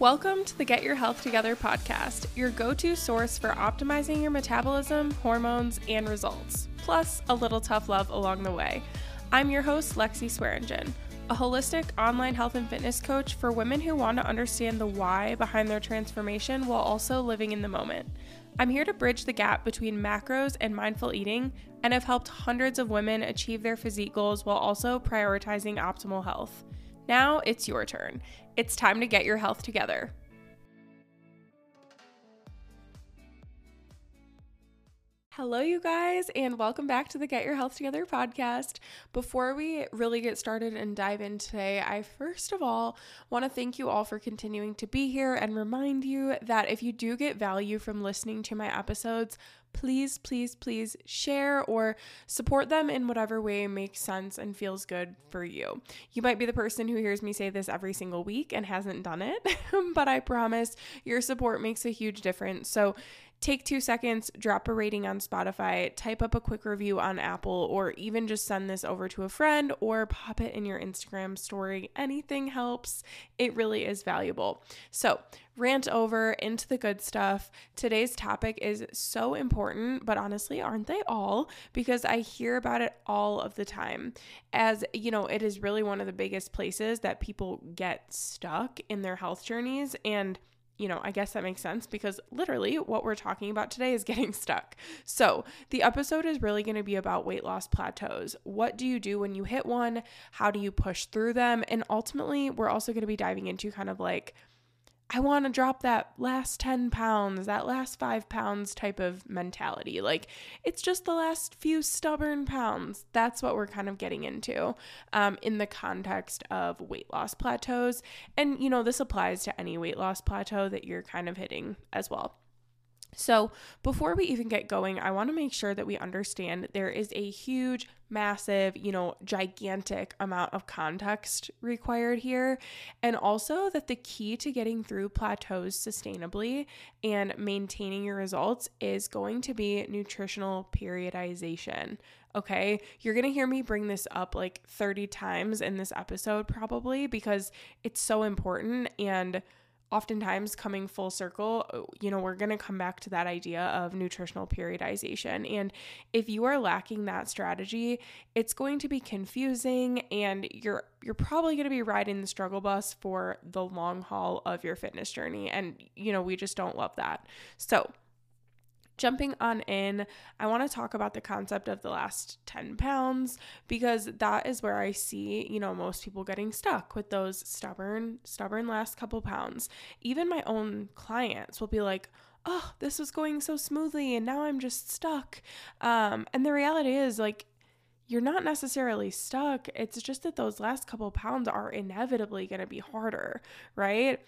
Welcome to the Get Your Health Together podcast, your go to source for optimizing your metabolism, hormones, and results, plus a little tough love along the way. I'm your host, Lexi Swearingen, a holistic online health and fitness coach for women who want to understand the why behind their transformation while also living in the moment. I'm here to bridge the gap between macros and mindful eating and have helped hundreds of women achieve their physique goals while also prioritizing optimal health. Now it's your turn. It's time to get your health together. Hello, you guys, and welcome back to the Get Your Health Together podcast. Before we really get started and dive in today, I first of all want to thank you all for continuing to be here and remind you that if you do get value from listening to my episodes, please, please, please share or support them in whatever way makes sense and feels good for you. You might be the person who hears me say this every single week and hasn't done it, but I promise your support makes a huge difference. So, take two seconds, drop a rating on Spotify, type up a quick review on Apple, or even just send this over to a friend or pop it in your Instagram story. Anything helps. It really is valuable. So, rant over into the good stuff. Today's topic is so important, but honestly, aren't they all? Because I hear about it all of the time. As you know, it is really one of the biggest places that people get stuck in their health journeys. And you know, I guess that makes sense because literally what we're talking about today is getting stuck. So, the episode is really going to be about weight loss plateaus. What do you do when you hit one? How do you push through them? And ultimately, we're also going to be diving into kind of like I want to drop that last 10 pounds, that last five pounds type of mentality. Like, it's just the last few stubborn pounds. That's what we're kind of getting into um, in the context of weight loss plateaus. And, you know, this applies to any weight loss plateau that you're kind of hitting as well. So, before we even get going, I want to make sure that we understand there is a huge, massive, you know, gigantic amount of context required here. And also that the key to getting through plateaus sustainably and maintaining your results is going to be nutritional periodization. Okay. You're to hear me bring this up like 30 times in this episode, probably because it's so important. And oftentimes coming full circle, uh, you know, we're going to come back to that idea of nutritional periodization. And if you are lacking that strategy, it's going to be confusing and you're you're probably going to be riding the struggle bus for the long haul of your fitness journey and you know, we just don't love that. So, jumping on in, I want to talk about the concept of the last 10 pounds because that is where I see, you know, most people getting stuck with those stubborn, stubborn last couple pounds. Even my own clients will be like, oh, this was going so smoothly and now I'm just stuck. Um, and the reality is, like, you're not necessarily stuck. It's just that those last couple pounds are inevitably going to be harder, right?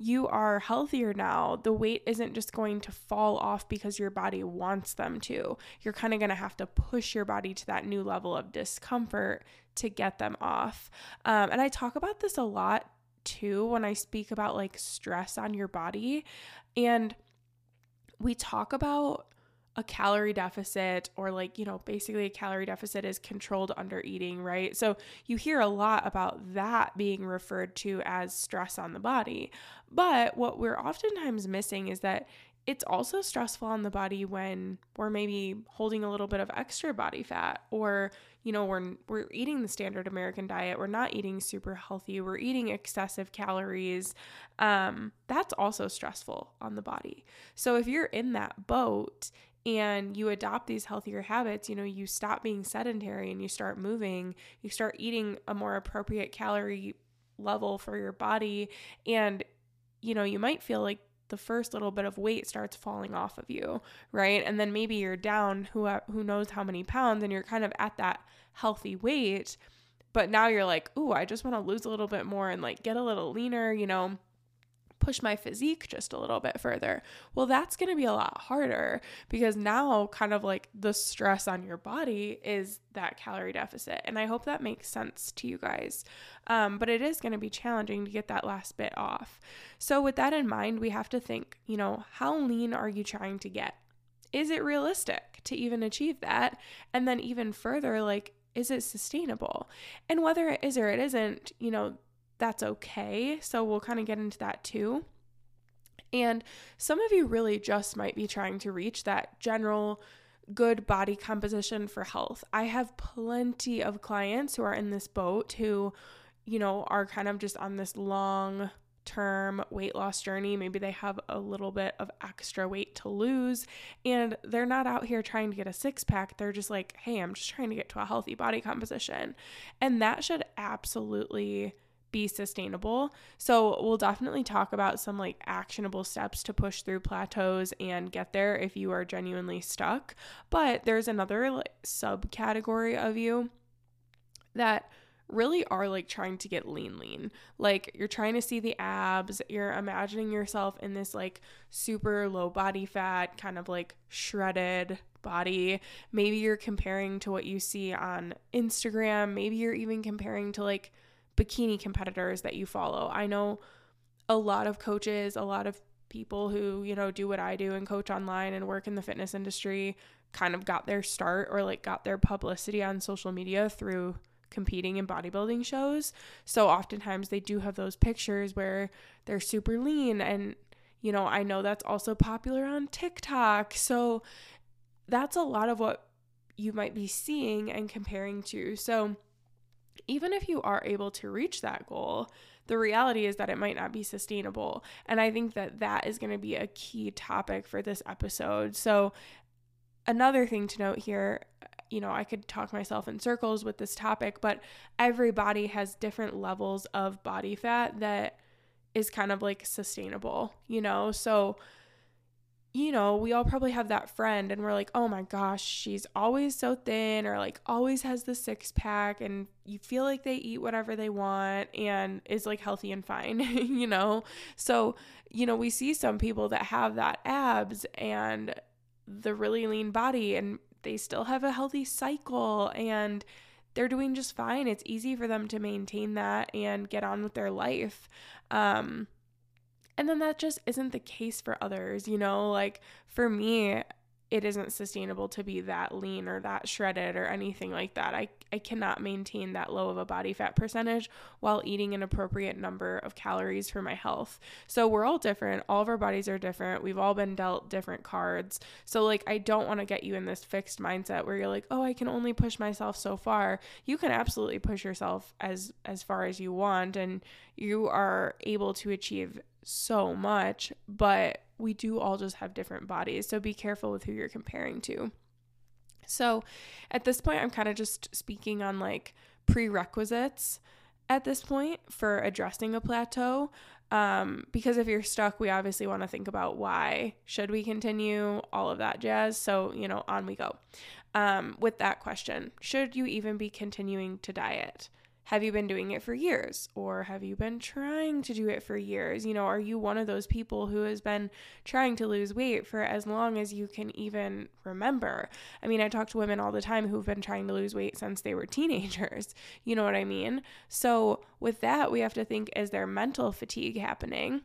You are healthier now, the weight isn't just going to fall off because your body wants them to. You're kind of going to have to push your body to that new level of discomfort to get them off. Um, and I talk about this a lot too when I speak about like stress on your body. And we talk about a calorie deficit or like you know basically a calorie deficit is controlled under eating right? So you hear a lot about that being referred to as stress on the body. But what we're oftentimes missing is that it's also stressful on the body when we're maybe holding a little bit of extra body fat or you know we're we're eating the standard american diet. We're not eating super healthy. We're eating excessive calories. Um, that's also stressful on the body. So if you're in that boat and you adopt these healthier habits, you know, you stop being sedentary and you start moving, you start eating a more appropriate calorie level for your body. And, you know, you might feel like the first little bit of weight starts falling off of you, right? And then maybe you're down who who knows how many pounds and you're kind of at that healthy weight, but now you're like, "Ooh, I just want to lose a little bit more and like get a little leaner, you know." Push my physique just a little bit further. Well, that's going to be a lot harder because now, kind of like the stress on your body is that calorie deficit. And I hope that makes sense to you guys. Um, but it is going to be challenging to get that last bit off. So, with that in mind, we have to think, you know, how lean are you trying to get? Is it realistic to even achieve that? And then, even further, like, is it sustainable? And whether it is or it isn't, you know, that's okay. So we'll kind of get into that too. And some of you really just might be trying to reach that general good body composition for health. I have plenty of clients who are in this boat who, you know, are kind of just on this long term weight loss journey. Maybe they have a little bit of extra weight to lose and they're not out here trying to get a six pack. They're just like, hey, I'm just trying to get to a healthy body composition. And that should absolutely be sustainable. So, we'll definitely talk about some like actionable steps to push through plateaus and get there if you are genuinely stuck. But there's another like, subcategory of you that really are like trying to get lean lean. Like you're trying to see the abs, you're imagining yourself in this like super low body fat, kind of like shredded body. Maybe you're comparing to what you see on Instagram, maybe you're even comparing to like bikini competitors that you follow. I know a lot of coaches, a lot of people who, you know, do what I do and coach online and work in the fitness industry kind of got their start or like got their publicity on social media through competing in bodybuilding shows. So oftentimes they do have those pictures where they're super lean and you know, I know that's also popular on TikTok. So that's a lot of what you might be seeing and comparing to. So even if you are able to reach that goal, the reality is that it might not be sustainable. And I think that that is going to be a key topic for this episode. So, another thing to note here you know, I could talk myself in circles with this topic, but everybody has different levels of body fat that is kind of like sustainable, you know? So, you know, we all probably have that friend and we're like, oh my gosh, she's always so thin or like always has the six pack and you feel like they eat whatever they want and is like healthy and fine, you know? So, you know, we see some people that have that abs and the really lean body and they still have a healthy cycle and they're doing just fine. It's easy for them to maintain that and get on with their life. Um, and then that just isn't the case for others, you know? Like for me, it isn't sustainable to be that lean or that shredded or anything like that. I, I cannot maintain that low of a body fat percentage while eating an appropriate number of calories for my health. So we're all different. All of our bodies are different. We've all been dealt different cards. So like I don't want to get you in this fixed mindset where you're like, "Oh, I can only push myself so far." You can absolutely push yourself as as far as you want and you are able to achieve so much, but we do all just have different bodies. So be careful with who you're comparing to. So at this point, I'm kind of just speaking on like prerequisites at this point for addressing a plateau. Um, because if you're stuck, we obviously want to think about why should we continue, all of that jazz. So, you know, on we go. Um, with that question, should you even be continuing to diet? Have you been doing it for years? Or have you been trying to do it for years? You know, are you one of those people who has been trying to lose weight for as long as you can even remember? I mean, I talk to women all the time who've been trying to lose weight since they were teenagers. You know what I mean? So, with that, we have to think is there mental fatigue happening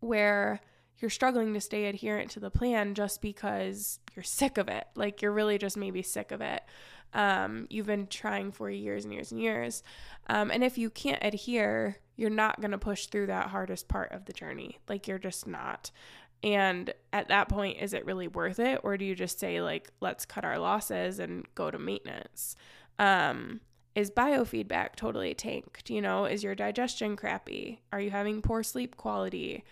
where you're struggling to stay adherent to the plan just because you're sick of it? Like, you're really just maybe sick of it um, you've been trying for years and years and years. Um, and if you can't adhere, you're not going to push through that hardest part of the journey. Like you're just not. And at that point, is it really worth it? Or do you just say, like, let's cut our losses and go to maintenance? Um, is biofeedback totally tanked? You know, is your digestion crappy? Are you having poor sleep quality?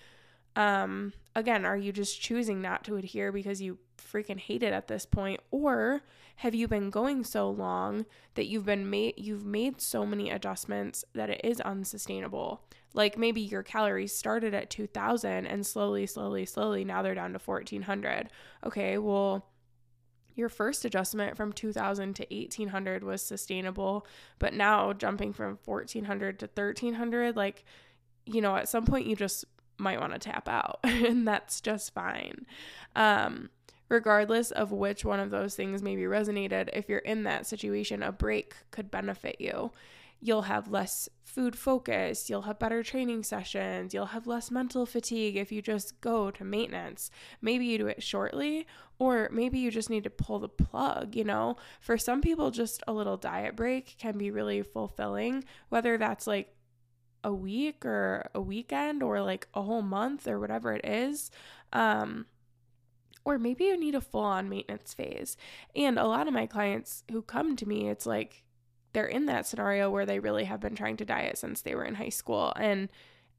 Um, again, are you just choosing not to adhere because you freaking hate it at this point? Or have you been going so long that you've been made you've made so many adjustments that it is unsustainable? Like maybe your calories started at 2000 and slowly slowly slowly now they're down to 1400. Okay, well your first adjustment from 2000 to 1800 was sustainable, but now jumping from 1400 to 1300 like you know, at some point you just might want to tap out and that's just fine. Um regardless of which one of those things maybe resonated, if you're in that situation, a break could benefit you. You'll have less food focus, you'll have better training sessions, you'll have less mental fatigue if you just go to maintenance. Maybe you do it shortly, or maybe you just need to pull the plug, you know? For some people, just a little diet break can be really fulfilling, whether that's like a week or a weekend or like a whole month or whatever it is. Um, or maybe you need a full on maintenance phase. And a lot of my clients who come to me, it's like they're in that scenario where they really have been trying to diet since they were in high school. And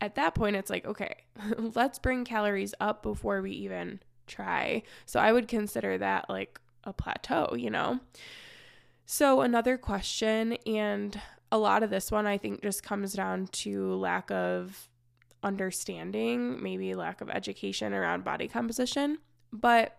at that point, it's like, okay, let's bring calories up before we even try. So I would consider that like a plateau, you know? So, another question, and a lot of this one I think just comes down to lack of understanding, maybe lack of education around body composition. But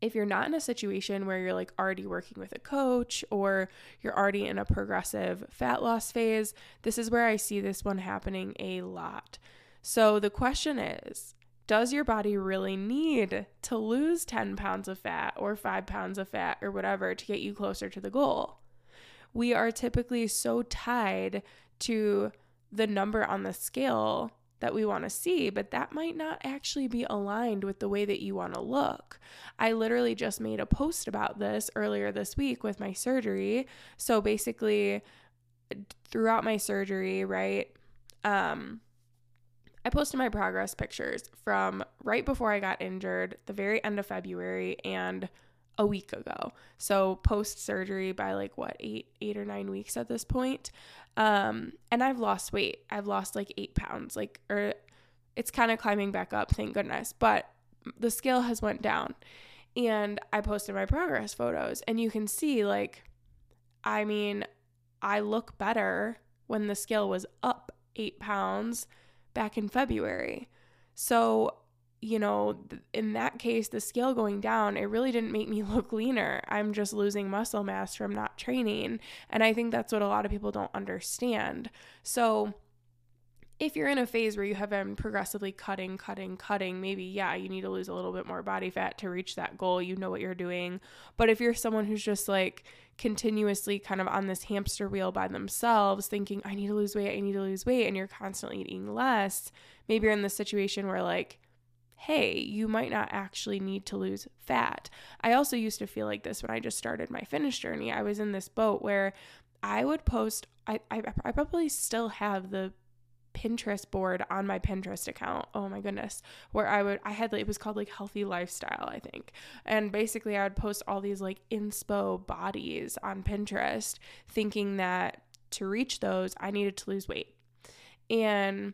if you're not in a situation where you're like already working with a coach or you're already in a progressive fat loss phase, this is where I see this one happening a lot. So the question is Does your body really need to lose 10 pounds of fat or five pounds of fat or whatever to get you closer to the goal? We are typically so tied to the number on the scale that we want to see, but that might not actually be aligned with the way that you want to look. I literally just made a post about this earlier this week with my surgery. So basically, throughout my surgery, right? Um, I posted my progress pictures from right before I got injured, the very end of February, and a week ago. So post surgery by like what eight eight or nine weeks at this point. Um, and I've lost weight. I've lost like eight pounds. Like or it's kind of climbing back up, thank goodness. But the scale has went down. And I posted my progress photos and you can see like I mean, I look better when the scale was up eight pounds back in February. So you know, in that case, the scale going down, it really didn't make me look leaner. I'm just losing muscle mass from not training. And I think that's what a lot of people don't understand. So, if you're in a phase where you have been progressively cutting, cutting, cutting, maybe, yeah, you need to lose a little bit more body fat to reach that goal. You know what you're doing. But if you're someone who's just like continuously kind of on this hamster wheel by themselves, thinking, I need to lose weight, I need to lose weight, and you're constantly eating less, maybe you're in the situation where like, hey, you might not actually need to lose fat. I also used to feel like this when I just started my finish journey. I was in this boat where I would post, I, I, I probably still have the Pinterest board on my Pinterest account. Oh my goodness. Where I would I had it was called like healthy lifestyle, I think. And basically I would post all these like inspo bodies on Pinterest thinking that to reach those I needed to lose weight. And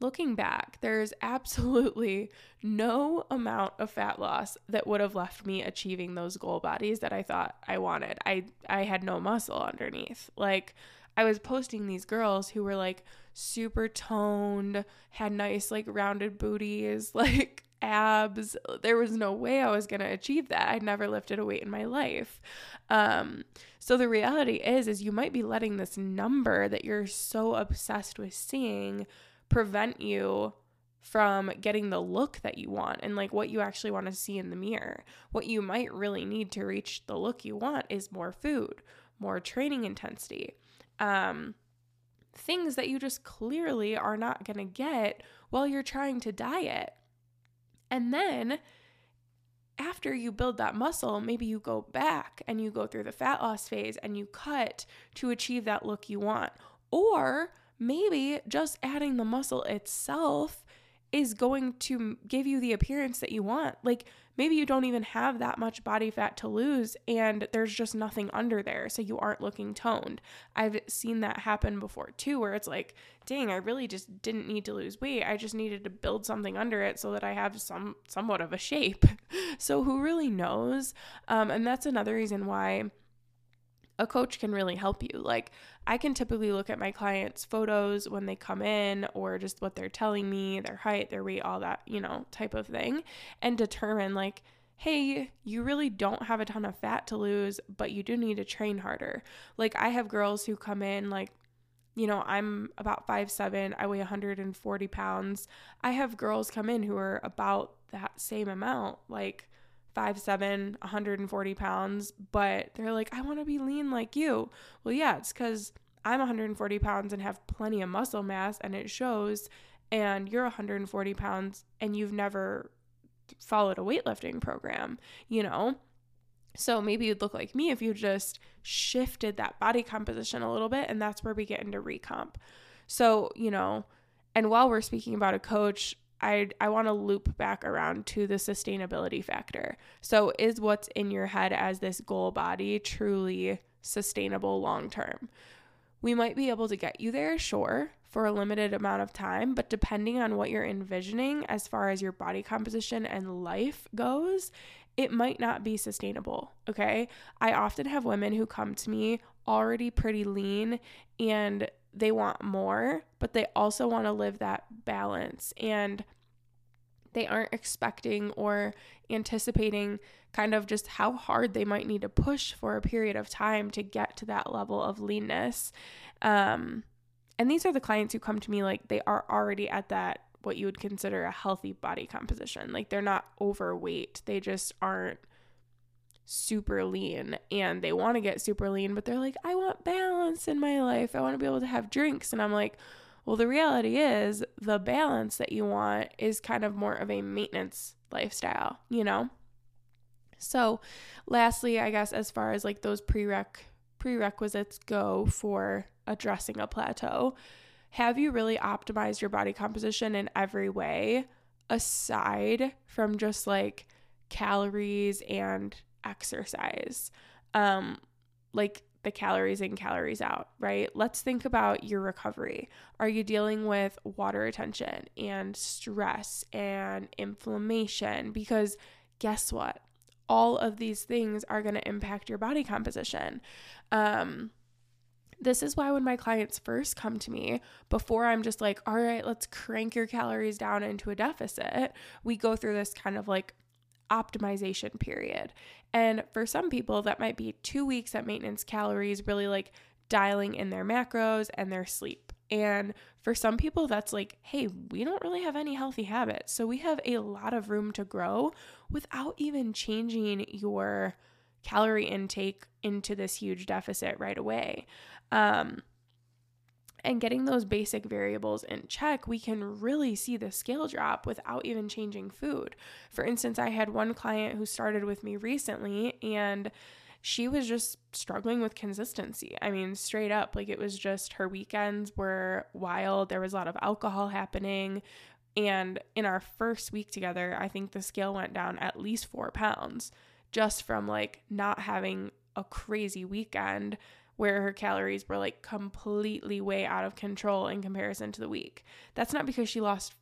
looking back, there's absolutely no amount of fat loss that would have left me achieving those goal bodies that I thought I wanted. I I had no muscle underneath. Like I was posting these girls who were like super toned, had nice like rounded booties, like abs. There was no way I was going to achieve that. I'd never lifted a weight in my life. Um, so the reality is is you might be letting this number that you're so obsessed with seeing prevent you from getting the look that you want and like what you actually want to see in the mirror. What you might really need to reach the look you want is more food, more training intensity. Um, things that you just clearly are not going to get while you're trying to diet. And then after you build that muscle, maybe you go back and you go through the fat loss phase and you cut to achieve that look you want. Or maybe just adding the muscle itself is going to give you the appearance that you want. Like maybe you don't even have that much body fat to lose and there's just nothing under there. So you aren't looking toned. I've seen that happen before too, where it's like, dang, I really just didn't need to lose weight. I just needed to build something under it so that I have some somewhat of a shape. so who really knows? Um, and that's another reason why a coach can really help you. Like, I can typically look at my clients' photos when they come in or just what they're telling me, their height, their weight, all that, you know, type of thing, and determine, like, hey, you really don't have a ton of fat to lose, but you do need to train harder. Like, I have girls who come in, like, you know, I'm about five seven. I weigh 140 pounds. I have girls come in who are about that same amount. Like, five seven 140 pounds but they're like i want to be lean like you. Well yeah it's because i'm 140 pounds and have plenty of muscle mass and it shows and you're 140 pounds and you've never followed a weightlifting program you know? So maybe you'd look like me if you just shifted that body composition a little bit and that's where we get into recomp. So, you know, and while we're speaking about a coach, I I want to loop back around to the sustainability factor. So, is what's in your head as this goal body truly sustainable long term? We might be able to get you there, sure, for a limited amount of time, but depending on what you're envisioning as far as your body composition and life goes, it might not be sustainable. Okay. I often have women who come to me already pretty lean and they want more, but they also want to live that balance. And they aren't expecting or anticipating kind of just how hard they might need to push for a period of time to get to that level of leanness. Um, and these are the clients who come to me like they are already at that what you would consider a healthy body composition. Like they're not overweight, they just aren't super lean and they want to get super lean, but they're like, I want balance in my life. I want to be able to have drinks. And I'm like, well, the reality is the balance that you want is kind of more of a maintenance lifestyle, you know? So, lastly, I guess as far as like those prereq prerequisites go for addressing a plateau, have you really optimized your body composition in every way aside from just like calories and exercise? Um like the calories in, calories out, right? Let's think about your recovery. Are you dealing with water retention and stress and inflammation? Because guess what? All of these things are going to impact your body composition. Um, this is why when my clients first come to me, before I'm just like, all right, let's crank your calories down into a deficit, we go through this kind of like optimization period. And for some people, that might be two weeks at maintenance calories, really like dialing in their macros and their sleep. And for some people, that's like, hey, we don't really have any healthy habits. So we have a lot of room to grow without even changing your calorie intake into this huge deficit right away. Um, and getting those basic variables in check, we can really see the scale drop without even changing food. For instance, I had one client who started with me recently and she was just struggling with consistency. I mean, straight up, like it was just her weekends were wild. There was a lot of alcohol happening. And in our first week together, I think the scale went down at least four pounds just from like not having a crazy weekend where her calories were like completely way out of control in comparison to the week. That's not because she lost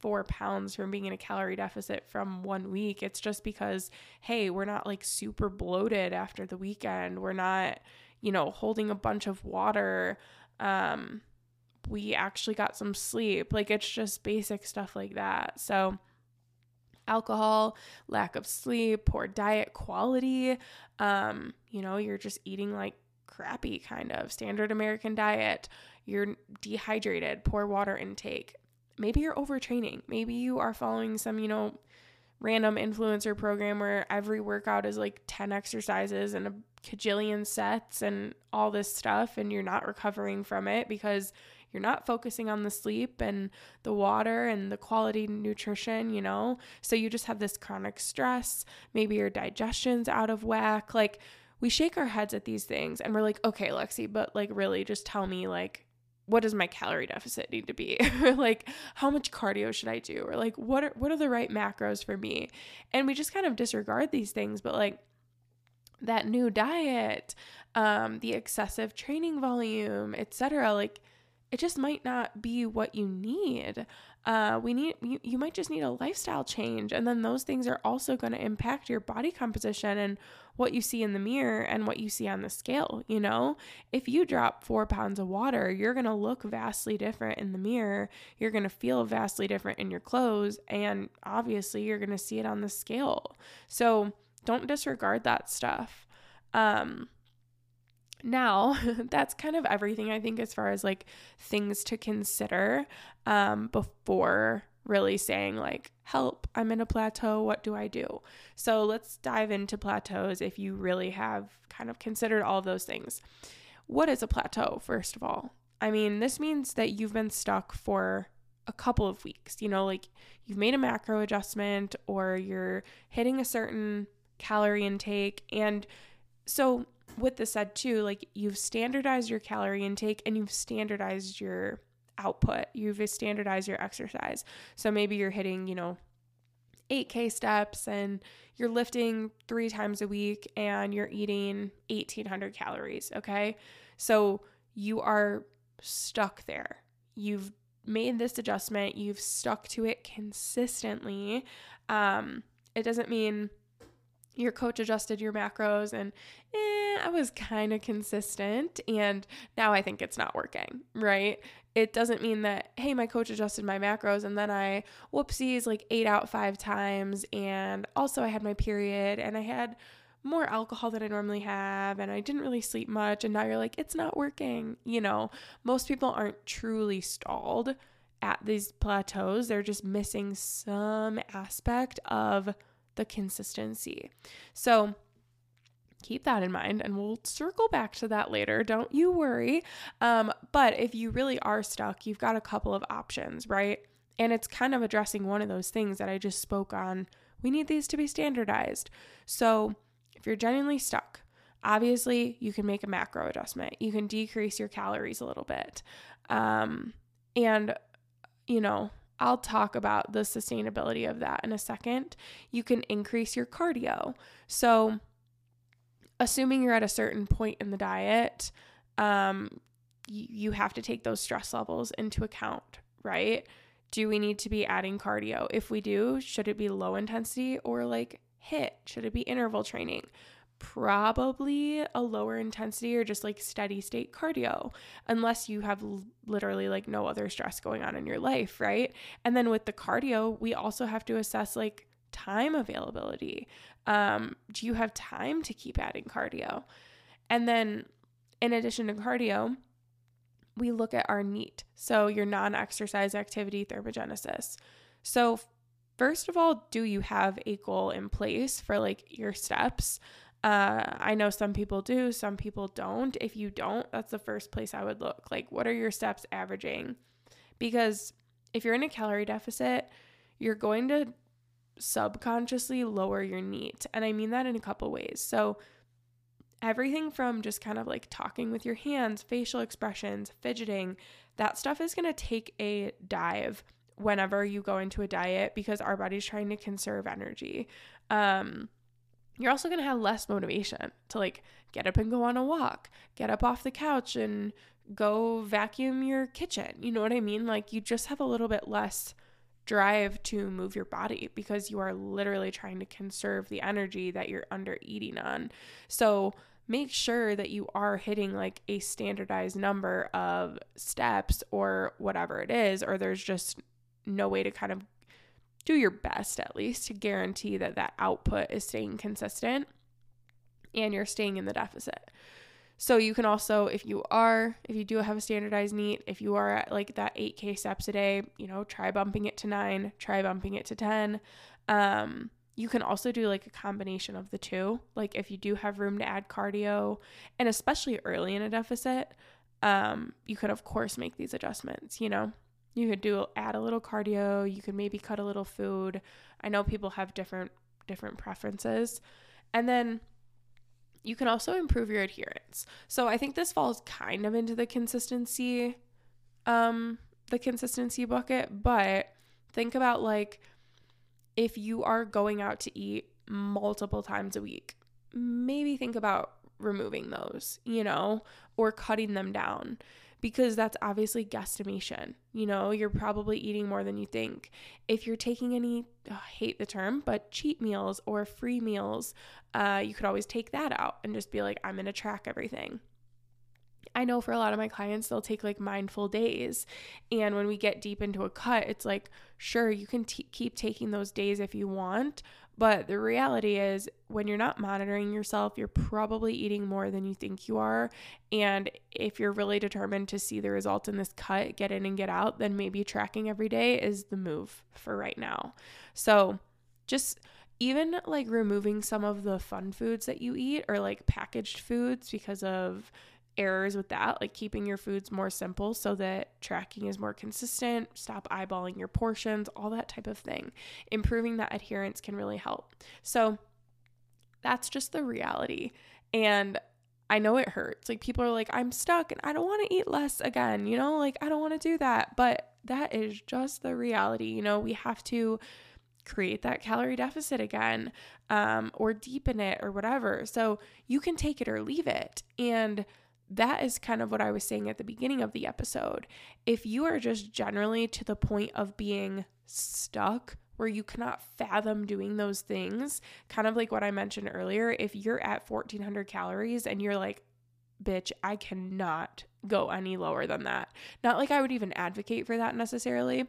four pounds from being in a calorie deficit from one week. It's just because, hey, we're not like super bloated after the weekend. We're not, you know, holding a bunch of water. Um, we actually got some sleep. Like it's just basic stuff like that. So, alcohol, lack of sleep, poor diet quality. Um, you know, you're just eating like crappy kind of standard American diet, you're dehydrated, poor water intake. Maybe you're overtraining. Maybe you are following some, you know, random influencer program where every workout is like 10 exercises and a cajillion sets and all this stuff and you're not recovering from it because you're not focusing on the sleep and the water and the quality nutrition, you know? So you just have this chronic stress. Maybe your digestion's out of whack. Like we shake our heads at these things and we're like, okay, Lexi, but like really just tell me like what does my calorie deficit need to be? like how much cardio should I do? Or like what are what are the right macros for me? And we just kind of disregard these things, but like that new diet, um, the excessive training volume, etc. Like it just might not be what you need. Uh, we need you, you might just need a lifestyle change, and then those things are also going to impact your body composition and what you see in the mirror and what you see on the scale. You know, if you drop four pounds of water, you're going to look vastly different in the mirror. You're going to feel vastly different in your clothes. And obviously, you're going to see it on the scale. So don't disregard that stuff. Um, now, that's kind of everything I think as far as like things to consider um, before really saying, like, help, I'm in a plateau. What do I do? So let's dive into plateaus if you really have kind of considered all of those things. What is a plateau, first of all? I mean, this means that you've been stuck for a couple of weeks. You know, like you've made a macro adjustment or you're hitting a certain calorie intake. And so, with this said, too, like you've standardized your calorie intake and you've standardized your output. You've standardized your exercise. So maybe you're hitting, you know, 8K steps and you're lifting three times a week and you're eating 1800 calories. Okay. So you are stuck there. You've made this adjustment, you've stuck to it consistently. Um, it doesn't mean your coach adjusted your macros and eh, I was kind of consistent and now I think it's not working, right? It doesn't mean that, hey, my coach adjusted my macros and then I, whoopsies, like ate out five times and also I had my period and I had more alcohol than I normally have and I didn't really sleep much and now you're like, it's not working. You know, most people aren't truly stalled at these plateaus, they're just missing some aspect of the consistency. So keep that in mind and we'll circle back to that later. Don't you worry. Um, but if you really are stuck, you've got a couple of options, right? And it's kind of addressing one of those things that I just spoke on. We need these to be standardized. So if you're genuinely stuck, obviously you can make a macro adjustment. You can decrease your calories a little bit. Um, and, you know, I'll talk about the sustainability of that in a second. You can increase your cardio. So, assuming you're at a certain point in the diet, um, you, you have to take those stress levels into account, right? Do we need to be adding cardio? If we do, should it be low intensity or like HIIT? Should it be interval training? Probably a lower intensity or just like steady state cardio, unless you have l- literally like no other stress going on in your life, right? And then with the cardio, we also have to assess like time availability. Um, do you have time to keep adding cardio? And then in addition to cardio, we look at our NEAT, so your non exercise activity thermogenesis. So, first of all, do you have a goal in place for like your steps? Uh, I know some people do, some people don't. If you don't, that's the first place I would look. Like, what are your steps averaging? Because if you're in a calorie deficit, you're going to subconsciously lower your NEAT. And I mean that in a couple ways. So, everything from just kind of like talking with your hands, facial expressions, fidgeting, that stuff is going to take a dive whenever you go into a diet because our body's trying to conserve energy. Um, you're also going to have less motivation to like get up and go on a walk, get up off the couch and go vacuum your kitchen. You know what I mean? Like you just have a little bit less drive to move your body because you are literally trying to conserve the energy that you're under eating on. So make sure that you are hitting like a standardized number of steps or whatever it is, or there's just no way to kind of do your best at least to guarantee that that output is staying consistent and you're staying in the deficit. So you can also, if you are, if you do have a standardized NEAT, if you are at like that 8K steps a day, you know, try bumping it to nine, try bumping it to 10. Um, you can also do like a combination of the two. Like if you do have room to add cardio, and especially early in a deficit, um, you could of course make these adjustments, you know. You could do add a little cardio, you could maybe cut a little food. I know people have different different preferences. And then you can also improve your adherence. So I think this falls kind of into the consistency um the consistency bucket, but think about like if you are going out to eat multiple times a week, maybe think about removing those, you know, or cutting them down because that's obviously guesstimation. You know, you're probably eating more than you think. If you're taking any, oh, I hate the term, but cheat meals or free meals, uh, you could always take that out and just be like, I'm going to track everything. I know for a lot of my clients, they'll take like mindful days. And when we get deep into a cut, it's like, sure, you can t- keep taking those days if you want, but the reality is, when you're not monitoring yourself, you're probably eating more than you think you are. And if you're really determined to see the results in this cut, get in and get out, then maybe tracking every day is the move for right now. So just even like removing some of the fun foods that you eat or like packaged foods because of errors with that, like keeping your foods more simple so that tracking is more consistent, stop eyeballing your portions, all that type of thing. Improving that adherence can really help. So that's just the reality. And I know it hurts. Like people are like, I'm stuck and I don't want to eat less again, you know, like I don't want to do that. But that is just the reality. You know, we have to create that calorie deficit again um, or deepen it or whatever. So you can take it or leave it. And that is kind of what I was saying at the beginning of the episode. If you are just generally to the point of being stuck, where you cannot fathom doing those things, kind of like what I mentioned earlier, if you're at 1400 calories and you're like, bitch, I cannot go any lower than that. Not like I would even advocate for that necessarily.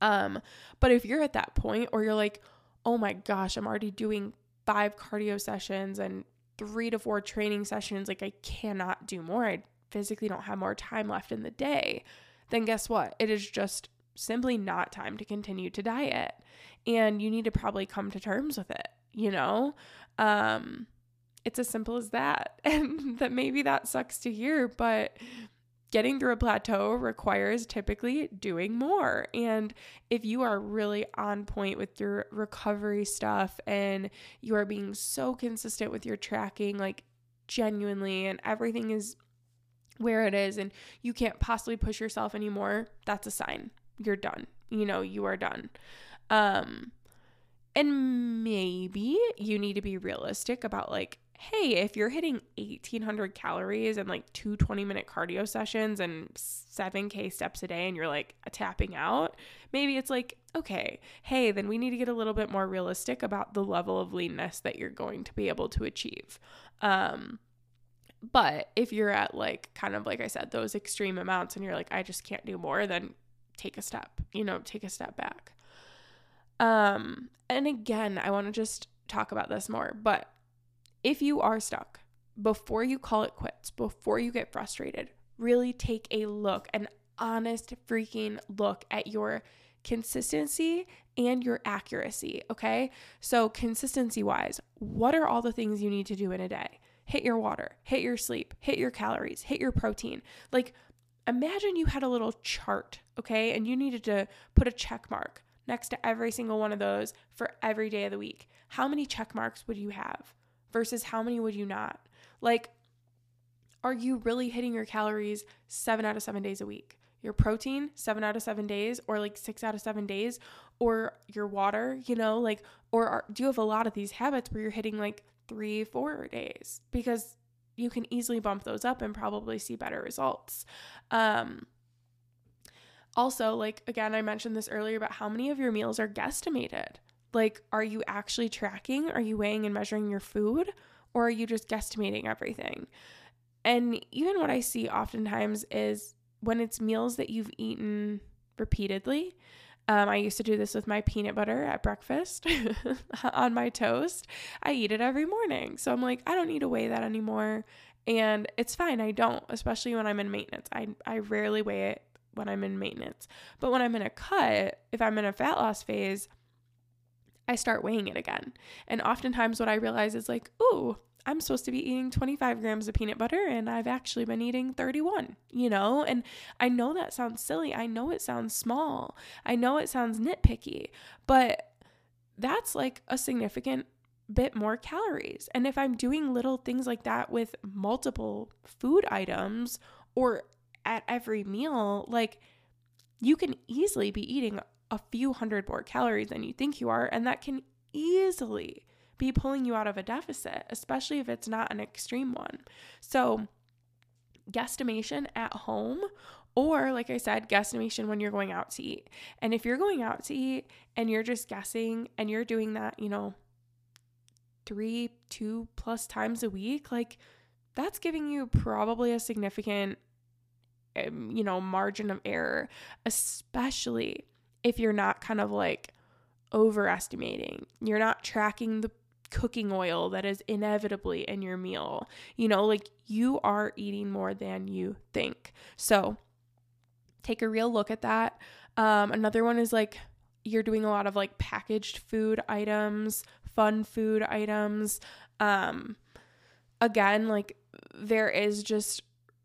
Um, but if you're at that point or you're like, oh my gosh, I'm already doing five cardio sessions and three to four training sessions, like I cannot do more. I physically don't have more time left in the day. Then guess what? It is just simply not time to continue to diet. And you need to probably come to terms with it, you know? Um, it's as simple as that. And that maybe that sucks to hear, but getting through a plateau requires typically doing more. And if you are really on point with your recovery stuff and you are being so consistent with your tracking, like genuinely, and everything is where it is, and you can't possibly push yourself anymore, that's a sign you're done. You know, you are done. Um, and maybe you need to be realistic about like hey, if you're hitting 1800 calories and like two 20 minute cardio sessions and 7K steps a day and you're like tapping out, maybe it's like, okay, hey, then we need to get a little bit more realistic about the level of leanness that you're going to be able to achieve. Um, but if you're at like kind of like I said, those extreme amounts and you're like, I just can't do more, then take a step, you know, take a step back. Um, and again, I want to just talk about this more, but if you are stuck, before you call it quits, before you get frustrated, really take a look, an honest freaking look at your consistency and your accuracy. Okay. So, consistency wise, what are all the things you need to do in a day? Hit your water, hit your sleep, hit your calories, hit your protein. Like, imagine you had a little chart, okay, and you needed to put a check mark next to every single one of those for every day of the week. How many check marks would you have? Versus how many would you not? Like, are you really hitting your calories seven out of seven days a week? Your protein, seven out of seven days, or like six out of seven days, or your water, you know, like, or are, do you have a lot of these habits where you're hitting like three, four days? Because you can easily bump those up and probably see better results. Um, also, like, again, I mentioned this earlier about how many of your meals are guesstimated. Like, are you actually tracking? Are you weighing and measuring your food? Or are you just guesstimating everything? And even what I see oftentimes is when it's meals that you've eaten repeatedly. Um, I used to do this with my peanut butter at breakfast on my toast. I eat it every morning. So I'm like, I don't need to weigh that anymore. And it's fine. I don't, especially when I'm in maintenance. I, I rarely weigh it when I'm in maintenance. But when I'm in a cut, if I'm in a fat loss phase, I start weighing it again. And oftentimes, what I realize is like, ooh, I'm supposed to be eating 25 grams of peanut butter and I've actually been eating 31, you know? And I know that sounds silly. I know it sounds small. I know it sounds nitpicky, but that's like a significant bit more calories. And if I'm doing little things like that with multiple food items or at every meal, like you can easily be eating a few hundred more calories than you think you are, and that can easily be pulling you out of a deficit, especially if it's not an extreme one. So, guesstimation at home or like I said, guesstimation when you're going out to eat. And if you're going out to eat and you're just guessing and you're doing that, you know, three, two plus times a week, like that's giving you probably a significant, um, you know, margin of error, especially if you're not kind of like overestimating. You're not tracking the cooking oil that is inevitably in your meal. You know, like you are eating more than you think. So take a real look at that. Um, another one is like you're doing a lot of like packaged food items, fun food items. Um, again, like there is just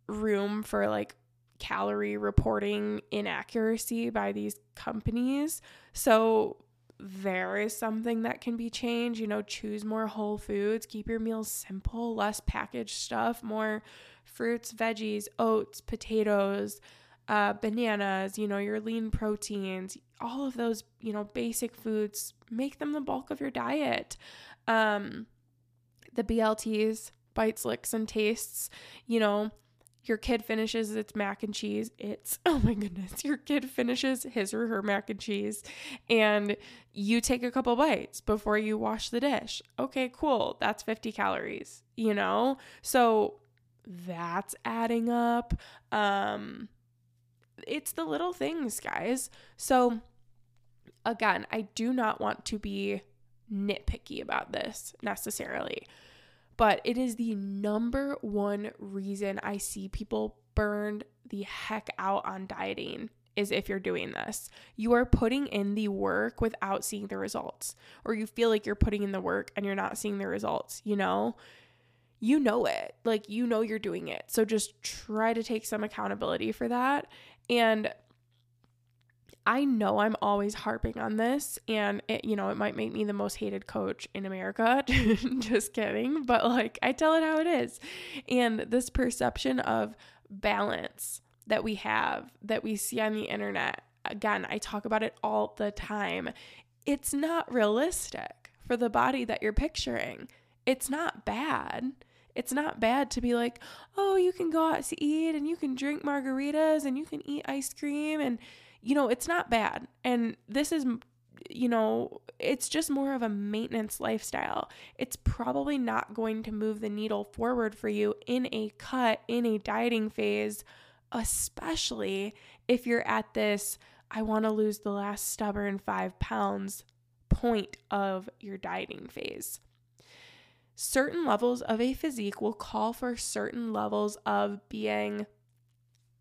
room for like calorie reporting inaccuracy by these companies. So there is something that can be changed. You know, choose more whole foods, keep your meals simple, less packaged stuff, more fruits, veggies, oats, potatoes, uh, bananas, you know, your lean proteins, all of those, you know, basic foods, make them the bulk of your diet. Um, the BLTs, bites, licks, and tastes, you know, your kid finishes its mac and cheese. It's, oh my goodness, your kid finishes his or her mac and cheese, and you take a couple bites before you wash the dish. Okay, cool. That's 50 calories, you know? So that's adding up. Um, it's the little things, guys. So, again, I do not want to be nitpicky about this necessarily, but it is the number one reason I see people burned the heck out on dieting is if you're doing this. You are putting in the work without seeing the results, or you feel like you're putting in the work and you're not seeing the results, you know? You know it. Like, you know you're doing it. So just try to take some accountability for that and I know I'm always harping on this, and it, you know, it might make me the most hated coach in America. Just kidding. But like, I tell it how it is. And this perception of balance that we have, that we see on the internet, again, I talk about it all the time. It's not realistic for the body that you're picturing. It's not bad. It's not bad to be like, oh, you can go out to eat and you can drink margaritas and you can eat ice cream. And, you know, it's not bad. And this is, you know, it's just more of a maintenance lifestyle. It's probably not going to move the needle forward for you in a cut, in a dieting phase, especially if you're at this, I want to lose the last stubborn five pounds point of your dieting phase certain levels of a physique will call for certain levels of being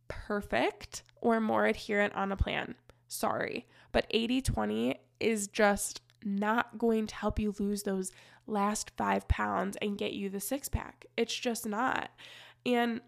perfect or more adherent on a plan. Sorry, but 80 20 is just not going to help you lose those last five pounds and get you the six pack. It's just not. And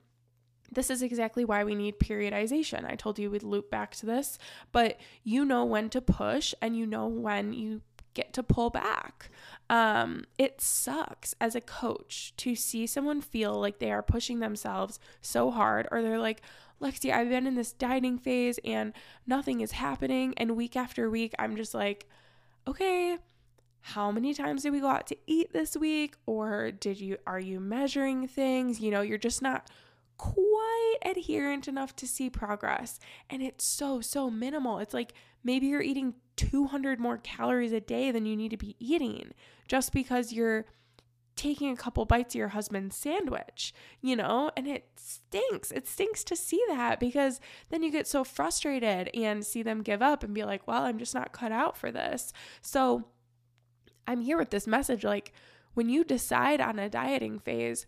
this is exactly why we need periodization. I told you we'd loop back to this, but you know when to push and you know when you get to pull back. Um, it sucks as a coach to see someone feel like they are pushing themselves so hard, or they're like, Lexi, I've been in this dieting phase and nothing is happening. And week after week, I'm just like, okay, how many times did we go out to eat this week? Or did you, are you measuring things? You know, you're just not quite adherent enough to see progress. And it's so, so minimal. It's like maybe you're eating 200 more calories a day than you need to be eating just because you're taking a couple bites of your husband's sandwich, you know? And it stinks. It stinks to see that because then you get so frustrated and see them give up and be like, well, I'm just not cut out for this. So I'm here with this message like, when you decide on a dieting phase,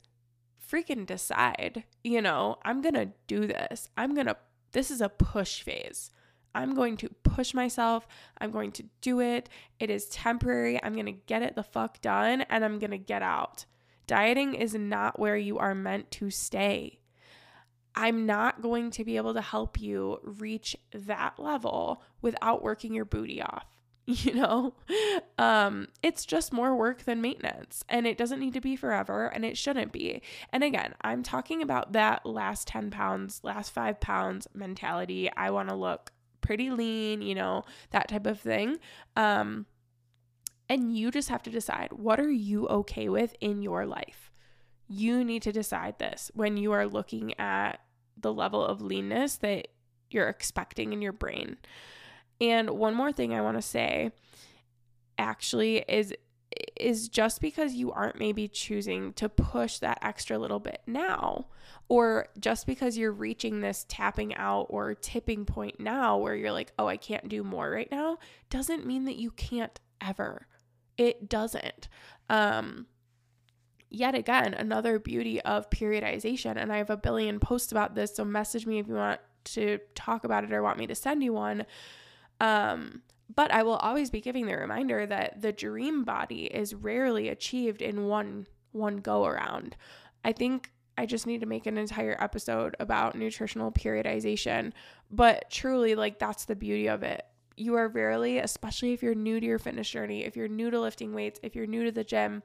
freaking decide, you know, I'm going to do this. I'm going to, this is a push phase. I'm going to push myself. I'm going to do it. It is temporary. I'm going to get it the fuck done and I'm going to get out. Dieting is not where you are meant to stay. I'm not going to be able to help you reach that level without working your booty off. You know, um, it's just more work than maintenance, and it doesn't need to be forever, and it shouldn't be. And again, I'm talking about that last 10 pounds, last five pounds mentality. I want to look pretty lean, you know, that type of thing. Um, and you just have to decide what are you okay with in your life? You need to decide this when you are looking at the level of leanness that you're expecting in your brain. And one more thing I want to say actually is is just because you aren't maybe choosing to push that extra little bit now or just because you're reaching this tapping out or tipping point now where you're like, oh, I can't do more right now, doesn't mean that you can't ever. It doesn't. Um, yet again, another beauty of periodization, and I have a billion posts about this, so message me if you want to talk about it or want me to send you one. Um, but I will always be giving the reminder that the dream body is rarely achieved in one one go around. I think I just need to make an entire episode about nutritional periodization. But truly, like, that's the beauty of it. you are rarely, especially if you're new to your fitness journey, if you're new to lifting weights, if you're new to the gym,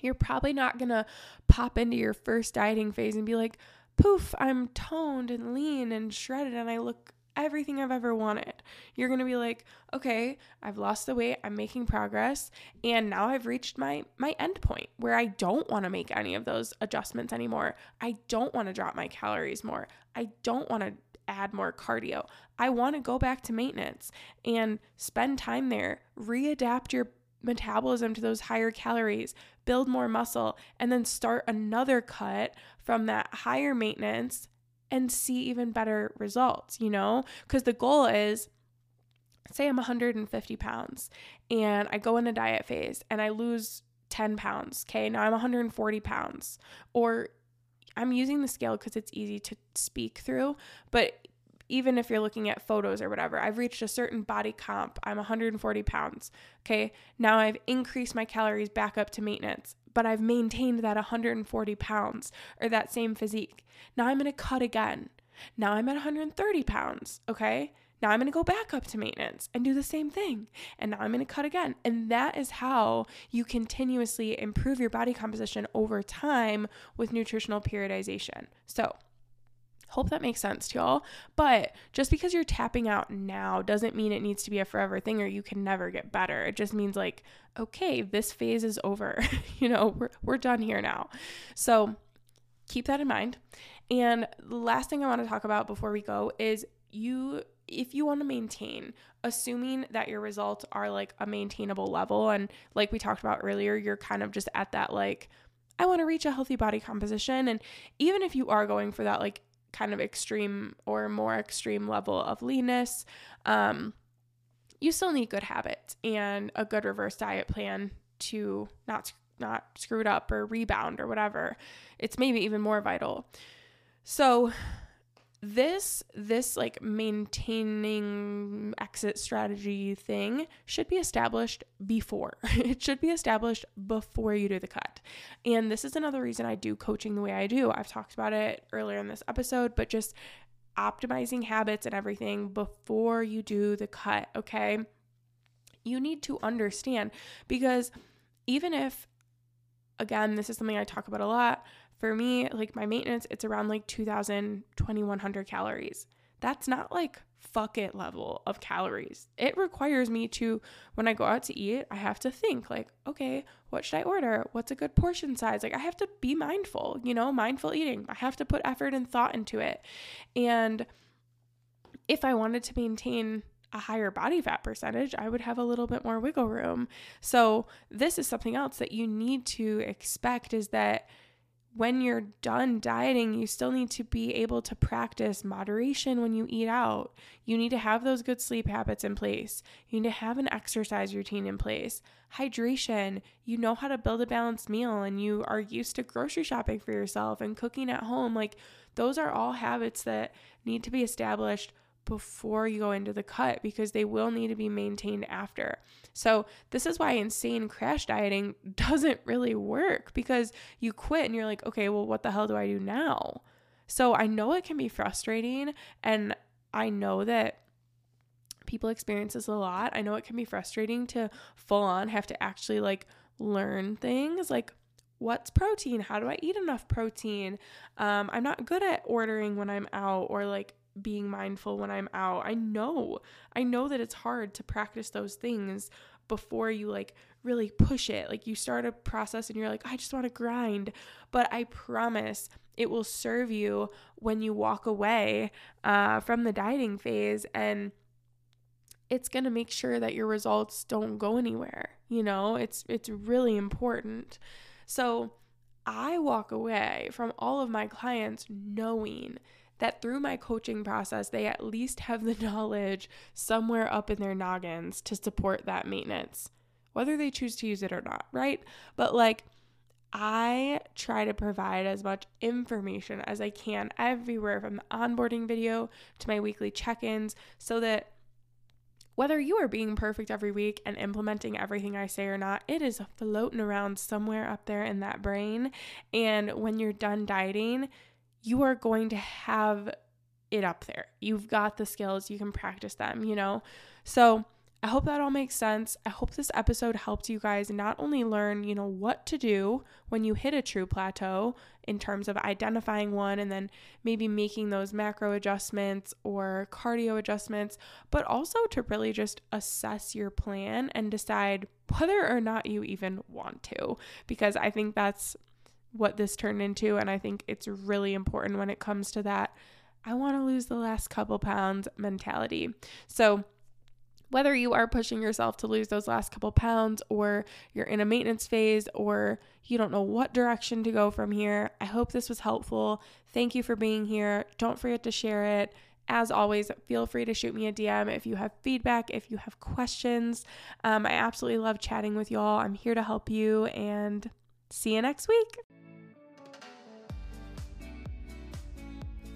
you're probably not gonna pop into your first dieting phase and be like, poof, I'm toned and lean and shredded and I look everything I've ever wanted. You're going to be like, "Okay, I've lost the weight, I'm making progress, and now I've reached my my end point where I don't want to make any of those adjustments anymore. I don't want to drop my calories more. I don't want to add more cardio. I want to go back to maintenance and spend time there, readapt your metabolism to those higher calories, build more muscle, and then start another cut from that higher maintenance and see even better results, you know? Because the goal is say I'm 150 pounds and I go in a diet phase and I lose 10 pounds. Okay, now I'm 140 pounds. Or I'm using the scale because it's easy to speak through, but even if you're looking at photos or whatever, I've reached a certain body comp. I'm 140 pounds. Okay. Now I've increased my calories back up to maintenance, but I've maintained that 140 pounds or that same physique. Now I'm going to cut again. Now I'm at 130 pounds. Okay. Now I'm going to go back up to maintenance and do the same thing. And now I'm going to cut again. And that is how you continuously improve your body composition over time with nutritional periodization. So, Hope that makes sense to y'all. But just because you're tapping out now doesn't mean it needs to be a forever thing or you can never get better. It just means like, okay, this phase is over. you know, we're, we're done here now. So keep that in mind. And the last thing I want to talk about before we go is you if you want to maintain, assuming that your results are like a maintainable level, and like we talked about earlier, you're kind of just at that like, I want to reach a healthy body composition. And even if you are going for that like kind of extreme or more extreme level of leanness, um, you still need good habits and a good reverse diet plan to not not screw it up or rebound or whatever. It's maybe even more vital. So this this like maintaining exit strategy thing should be established before. It should be established before you do the cut. And this is another reason i do coaching the way i do. I've talked about it earlier in this episode but just optimizing habits and everything before you do the cut okay? You need to understand because even if again this is something i talk about a lot for me, like my maintenance, it's around like 2000, 2100 calories. That's not like fuck it level of calories. It requires me to, when I go out to eat, I have to think like, okay, what should I order? What's a good portion size? Like, I have to be mindful, you know, mindful eating. I have to put effort and thought into it. And if I wanted to maintain a higher body fat percentage, I would have a little bit more wiggle room. So, this is something else that you need to expect is that when you're done dieting, you still need to be able to practice moderation when you eat out. You need to have those good sleep habits in place. You need to have an exercise routine in place. Hydration, you know how to build a balanced meal and you are used to grocery shopping for yourself and cooking at home. Like, those are all habits that need to be established before you go into the cut because they will need to be maintained after. So, this is why insane crash dieting doesn't really work because you quit and you're like, okay, well, what the hell do I do now? So, I know it can be frustrating and I know that people experience this a lot. I know it can be frustrating to full on have to actually like learn things like what's protein? How do I eat enough protein? Um, I'm not good at ordering when I'm out or like being mindful when I'm out. I know. I know that it's hard to practice those things before you like really push it. Like you start a process and you're like, I just want to grind. But I promise it will serve you when you walk away uh, from the dieting phase and it's going to make sure that your results don't go anywhere. You know, it's it's really important. So I walk away from all of my clients knowing that through my coaching process, they at least have the knowledge somewhere up in their noggins to support that maintenance, whether they choose to use it or not, right? But like, I try to provide as much information as I can everywhere from the onboarding video to my weekly check ins so that whether you are being perfect every week and implementing everything I say or not, it is floating around somewhere up there in that brain. And when you're done dieting, you are going to have it up there. You've got the skills, you can practice them, you know? So, I hope that all makes sense. I hope this episode helped you guys not only learn, you know, what to do when you hit a true plateau in terms of identifying one and then maybe making those macro adjustments or cardio adjustments, but also to really just assess your plan and decide whether or not you even want to because I think that's what this turned into and I think it's really important when it comes to that I want to lose the last couple pounds mentality. So, whether you are pushing yourself to lose those last couple pounds or you're in a maintenance phase or you don't know what direction to go from here, I hope this was helpful. Thank you for being here. Don't forget to share it. As always, feel free to shoot me a DM if you have feedback, if you have questions. Um, I absolutely love chatting with y'all. I'm here to help you and see you next week.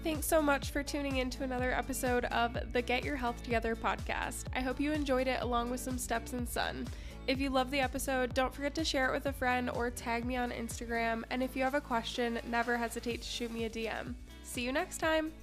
Thanks so much for tuning in to another episode of the Get Your Health Together podcast. I hope you enjoyed it along with some steps in sun. If you love the episode, don't forget to share it with a friend or tag me on Instagram. And if you have a question, never hesitate to shoot me a DM. See you next time.